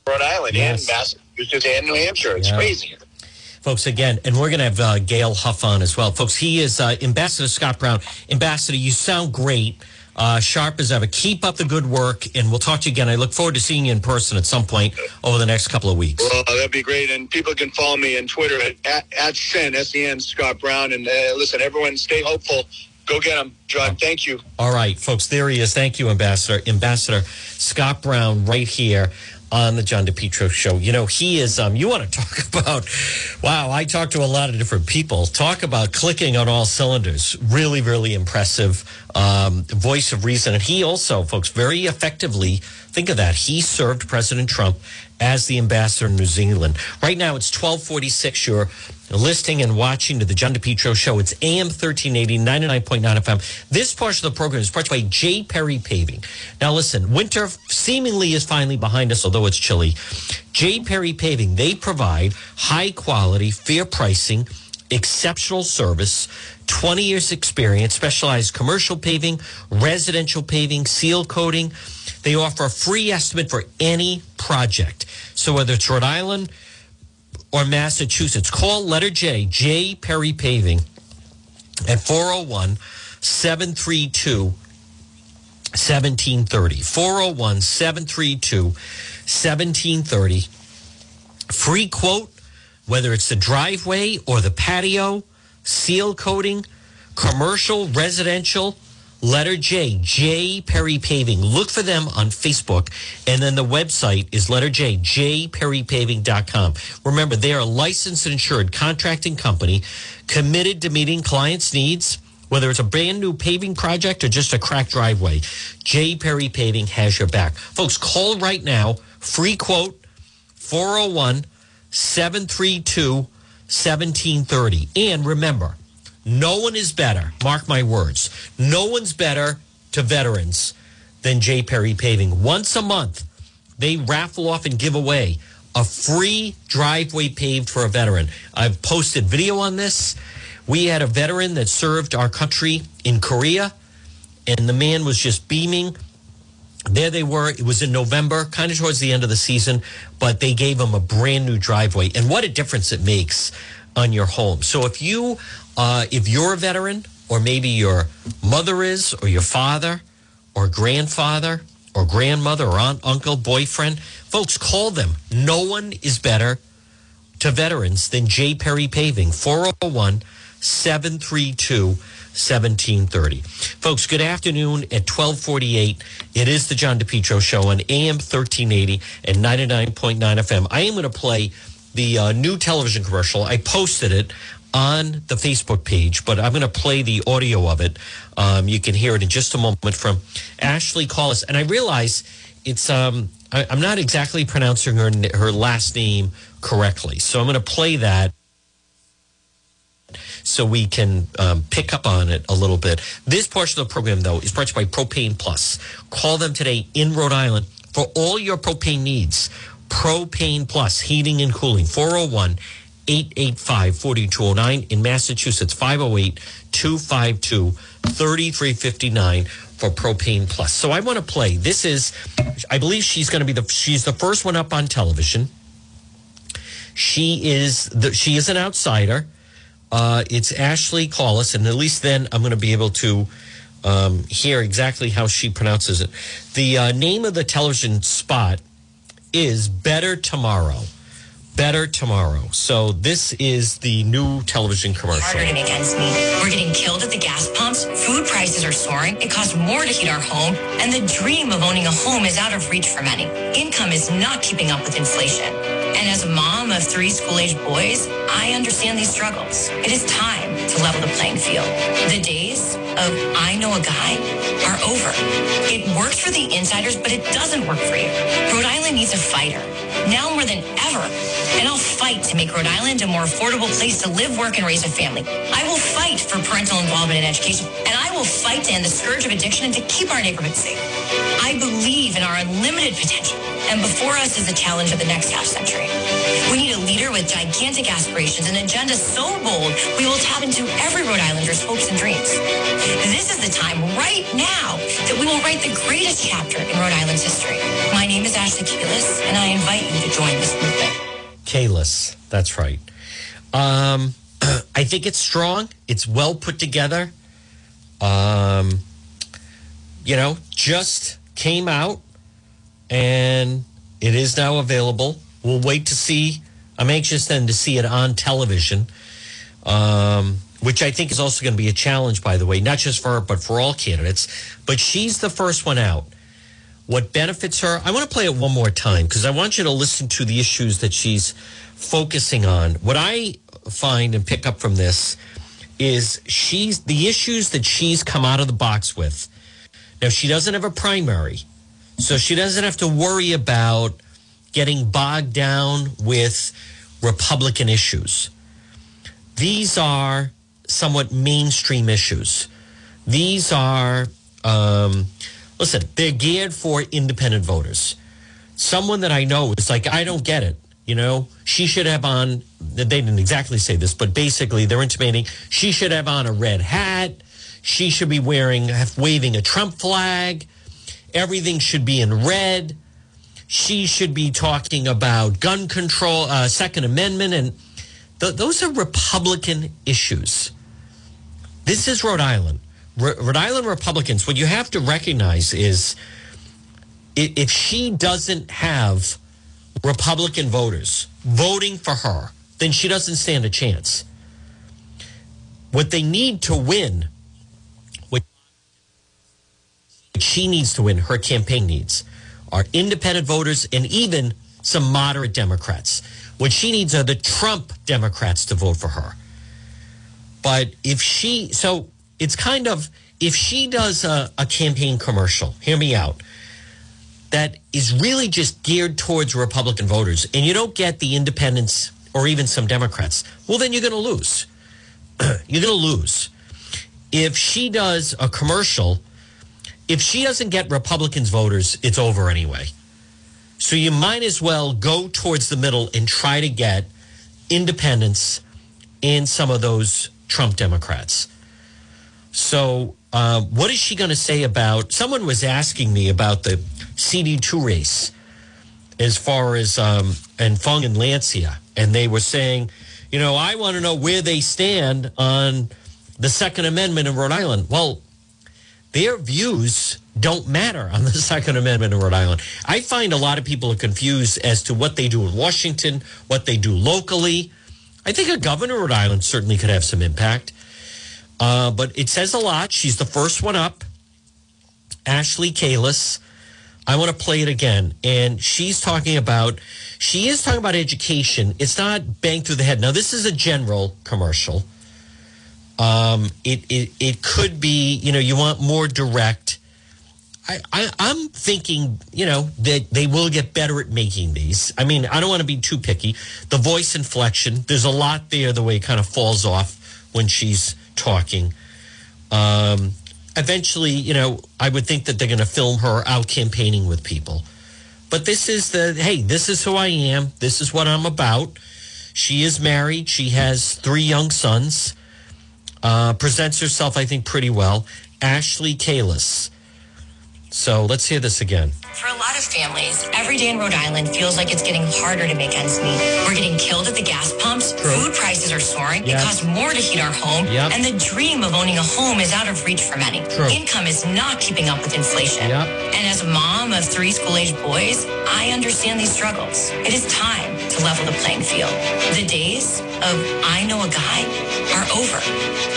Rhode Island yes. and Massachusetts and New Hampshire. It's yeah. crazy folks, again, and we're going to have uh, Gail Huff on as well. Folks, he is uh, Ambassador Scott Brown. Ambassador, you sound great uh, sharp as ever. Keep up the good work, and we'll talk to you again. I look forward to seeing you in person at some point over the next couple of weeks. Well, that'd be great. And people can follow me on Twitter at, at, at Sen, S-E-N, Scott Brown. And uh, listen, everyone stay hopeful. Go get them, John. Thank you. All right, folks, there he is. Thank you, Ambassador. Ambassador Scott Brown right here on the John DePetro show. You know, he is, um, you want to talk about, wow, I talk to a lot of different people. Talk about clicking on all cylinders. Really, really impressive um, voice of reason. And he also, folks, very effectively, think of that. He served President Trump as the ambassador in New Zealand. Right now, it's 1246. You're listening and watching to the John DePetro show. It's AM 1380, 99.9 FM. This portion of the program is brought to you by J. Perry Paving. Now, listen, winter seemingly is finally behind us, although it's chilly. J. Perry Paving, they provide high quality, fair pricing, exceptional service, 20 years experience, specialized commercial paving, residential paving, seal coating. They offer a free estimate for any project. So whether it's Rhode Island, or Massachusetts, call letter J, J Perry Paving at 401 732 1730. 401 732 1730. Free quote, whether it's the driveway or the patio, seal coating, commercial, residential letter J, J Perry Paving. Look for them on Facebook. And then the website is letter J, jperrypaving.com. Remember, they are a licensed and insured contracting company committed to meeting clients' needs. Whether it's a brand new paving project or just a cracked driveway, J. Perry Paving has your back. Folks, call right now. Free quote 401 732 1730. And remember, no one is better, mark my words, no one's better to veterans than J. Perry Paving. Once a month, they raffle off and give away a free driveway paved for a veteran. I've posted video on this. We had a veteran that served our country in Korea, and the man was just beaming. There they were. It was in November, kind of towards the end of the season, but they gave them a brand new driveway. And what a difference it makes on your home. So if you uh, if you're a veteran, or maybe your mother is, or your father, or grandfather, or grandmother, or aunt, uncle, boyfriend, folks, call them. No one is better to veterans than J. Perry Paving, 401 732 1730. Folks, good afternoon at 1248. It is the John DePetro Show on AM 1380 and 99.9 FM. I am going to play the uh, new television commercial. I posted it on the Facebook page, but I'm going to play the audio of it. Um, you can hear it in just a moment from Ashley Kalus. And I realize it's, um, I, am not exactly pronouncing her, her last name correctly. So I'm going to play that so we can um, pick up on it a little bit. This portion of the program, though, is brought to you by Propane Plus. Call them today in Rhode Island for all your propane needs. Propane Plus, heating and cooling, 401 885 4209. In Massachusetts, 508 252 3359 for Propane Plus. So I want to play. This is, I believe she's going to be the, she's the first one up on television. She is the, she is an outsider. Uh, it's Ashley Kalus, and at least then I'm going to be able to um, hear exactly how she pronounces it. The uh, name of the television spot is Better Tomorrow better tomorrow. So this is the new television commercial. Harder against me. We're getting killed at the gas pumps. Food prices are soaring. It costs more to heat our home, and the dream of owning a home is out of reach for many. Income is not keeping up with inflation. And as a mom of three school-aged boys, I understand these struggles. It is time to level the playing field. The days of I know a guy are over. It worked for the insiders, but it doesn't work for you. Rhode Island needs a fighter now more than ever. And I'll fight to make Rhode Island a more affordable place to live, work, and raise a family. I will fight for parental involvement in education, and I will fight to end the scourge of addiction and to keep our neighborhoods safe. I believe in our unlimited potential, and before us is the challenge of the next half century. We need a leader with gigantic aspirations, an agenda so bold we will tap into every Rhode Islander's hopes and dreams. This is the time right now that we will write the greatest chapter in Rhode Island's history. My name is Ashley Kalus, and I invite you to join this movement. Kalus, that's right. Um, I think it's strong. It's well put together. Um, you know, just came out and it is now available. We'll wait to see. I'm anxious then to see it on television, um, which I think is also going to be a challenge, by the way, not just for her, but for all candidates. But she's the first one out. What benefits her? I want to play it one more time because I want you to listen to the issues that she's focusing on. What I find and pick up from this is she's the issues that she's come out of the box with. Now, she doesn't have a primary, so she doesn't have to worry about getting bogged down with Republican issues. These are somewhat mainstream issues. These are, um, listen, they're geared for independent voters. Someone that I know is like, I don't get it. You know, she should have on, they didn't exactly say this, but basically they're intimating she should have on a red hat. She should be wearing, waving a Trump flag. Everything should be in red. She should be talking about gun control, uh, Second Amendment, and th- those are Republican issues. This is Rhode Island. R- Rhode Island Republicans, what you have to recognize is if she doesn't have Republican voters voting for her, then she doesn't stand a chance. What they need to win, what she needs to win, her campaign needs, are independent voters and even some moderate Democrats. What she needs are the Trump Democrats to vote for her. But if she, so it's kind of, if she does a, a campaign commercial, hear me out that is really just geared towards Republican voters, and you don't get the independents or even some Democrats, well, then you're going to lose. you're going to lose. If she does a commercial, if she doesn't get Republicans voters, it's over anyway. So you might as well go towards the middle and try to get independents and some of those Trump Democrats. So, uh, what is she going to say about? Someone was asking me about the CD2 race as far as um, and Fung and Lancia, and they were saying, you know, I want to know where they stand on the Second Amendment in Rhode Island. Well, their views don't matter on the Second Amendment in Rhode Island. I find a lot of people are confused as to what they do in Washington, what they do locally. I think a governor of Rhode Island certainly could have some impact. Uh, but it says a lot. She's the first one up. Ashley Kalus. I want to play it again. And she's talking about, she is talking about education. It's not bang through the head. Now, this is a general commercial. Um, it, it, it could be, you know, you want more direct. I, I, I'm thinking, you know, that they will get better at making these. I mean, I don't want to be too picky. The voice inflection, there's a lot there, the way it kind of falls off when she's talking. Um, eventually, you know, I would think that they're going to film her out campaigning with people. But this is the hey, this is who I am. This is what I'm about. She is married. She has three young sons. Uh, presents herself, I think, pretty well. Ashley Kalus. So let's hear this again. For a lot of families, every day in Rhode Island feels like it's getting harder to make ends meet. We're getting killed at the gas pumps. True. Food prices are soaring. Yep. It costs more to heat our home. Yep. And the dream of owning a home is out of reach for many. True. Income is not keeping up with inflation. Yep. And as a mom of three school-aged boys, I understand these struggles. It is time to level the playing field. The days of I know a guy are over.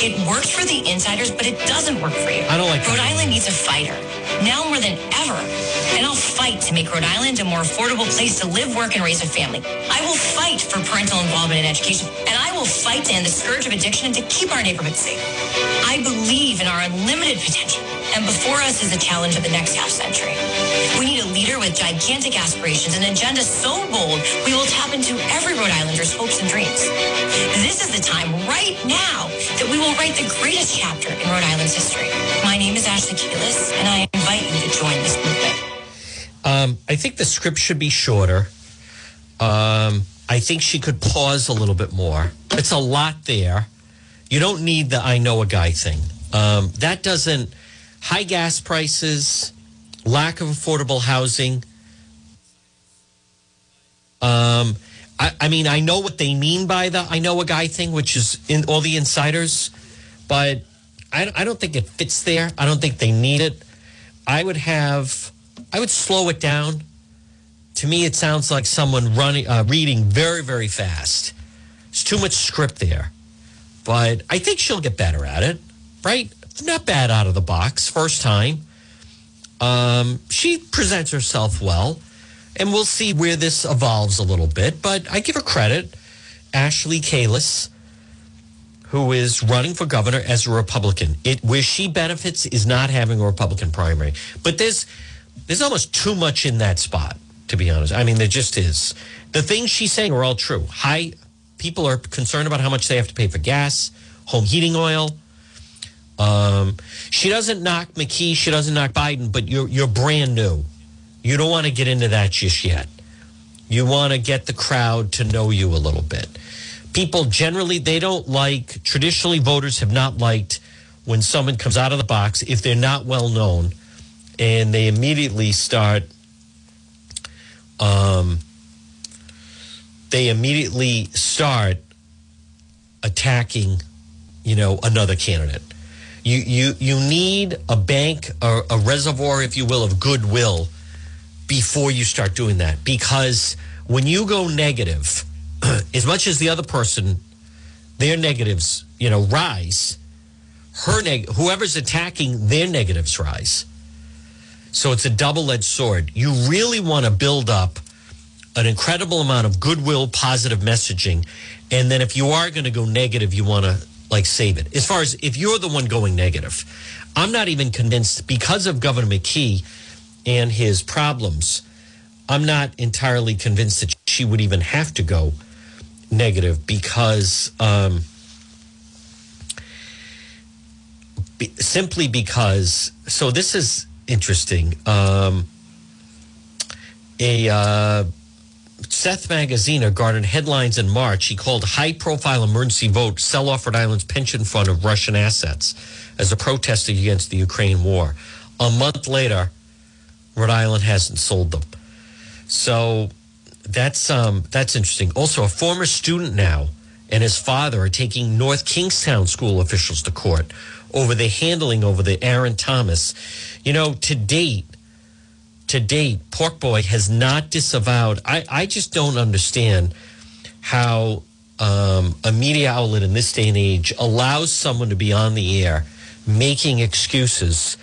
It works for the insiders, but it doesn't work for you. I don't like Rhode that. Island needs a fighter now more than ever. And I'll fight to make Rhode Island a more affordable place to live, work, and raise a family. I will fight for parental involvement in education, and I will fight to end the scourge of addiction and to keep our neighborhoods safe. I believe in our unlimited potential, and before us is the challenge of the next half century. We need a leader with gigantic aspirations, an agenda so bold we will tap into every Rhode Islander's hopes and dreams. This is the time right now that we will write the greatest chapter in Rhode Island's history. My name is Ashley Kalus, and I invite you to join this movement. Um, I think the script should be shorter. Um, I think she could pause a little bit more. It's a lot there. You don't need the I know a guy thing. Um, that doesn't, high gas prices, lack of affordable housing. Um, I, I mean, I know what they mean by the I know a guy thing, which is in all the insiders, but I, I don't think it fits there. I don't think they need it. I would have, I would slow it down. To me, it sounds like someone running, uh, reading very, very fast. There's too much script there, but I think she'll get better at it. Right? Not bad out of the box, first time. Um, she presents herself well, and we'll see where this evolves a little bit. But I give her credit, Ashley Kalus who is running for governor as a Republican. It where she benefits is not having a Republican primary. But there's there's almost too much in that spot, to be honest. I mean, there just is. The things she's saying are all true. High people are concerned about how much they have to pay for gas, home heating oil. Um, she doesn't knock McKee, she doesn't knock Biden, but you're you're brand new. You don't want to get into that just yet. You want to get the crowd to know you a little bit people generally they don't like traditionally voters have not liked when someone comes out of the box if they're not well known and they immediately start um, they immediately start attacking you know another candidate you you you need a bank or a reservoir if you will of goodwill before you start doing that because when you go negative as much as the other person, their negatives, you know, rise, her neg- whoever's attacking their negatives rise. So it's a double-edged sword. You really want to build up an incredible amount of goodwill, positive messaging, and then if you are going to go negative, you want to like save it. As far as if you're the one going negative, I'm not even convinced because of Governor McKee and his problems. I'm not entirely convinced that she would even have to go negative because um, be, simply because. So this is interesting. Um, a uh, Seth Magaziner garnered headlines in March. He called high-profile emergency vote sell off Rhode Island's pension fund of Russian assets as a protest against the Ukraine war. A month later, Rhode Island hasn't sold them. So that's um, that's interesting. Also, a former student now and his father are taking North Kingstown school officials to court over the handling over the Aaron Thomas. You know, to date, to date, Pork Boy has not disavowed. I, I just don't understand how um, a media outlet in this day and age allows someone to be on the air making excuses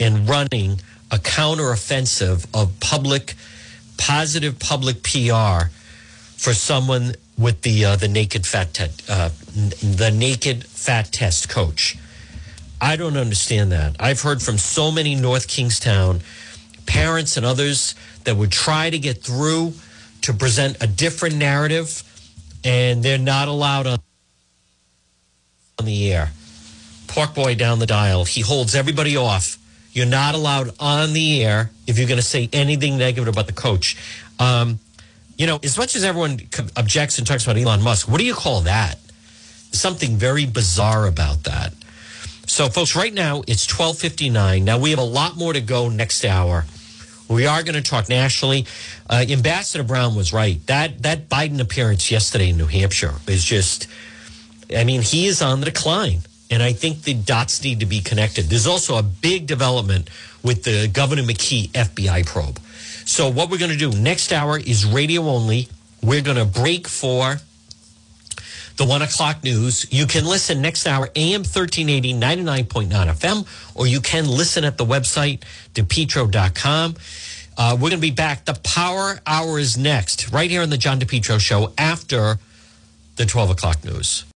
and running a counteroffensive of public positive public PR for someone with the uh, the naked fat te- uh, the naked fat test coach. I don't understand that. I've heard from so many North Kingstown parents and others that would try to get through to present a different narrative, and they're not allowed on, the air. Pork boy down the dial. He holds everybody off you're not allowed on the air if you're going to say anything negative about the coach. Um, you know, as much as everyone objects and talks about Elon Musk, what do you call that? Something very bizarre about that. So, folks, right now it's 12:59. Now we have a lot more to go next hour. We are going to talk nationally. Uh, Ambassador Brown was right. That that Biden appearance yesterday in New Hampshire is just. I mean, he is on the decline. And I think the dots need to be connected. There's also a big development with the Governor McKee FBI probe. So, what we're going to do next hour is radio only. We're going to break for the one o'clock news. You can listen next hour, AM 1380, 99.9 FM, or you can listen at the website, depetro.com. Uh, we're going to be back. The power hour is next, right here on the John DePetro show after the 12 o'clock news.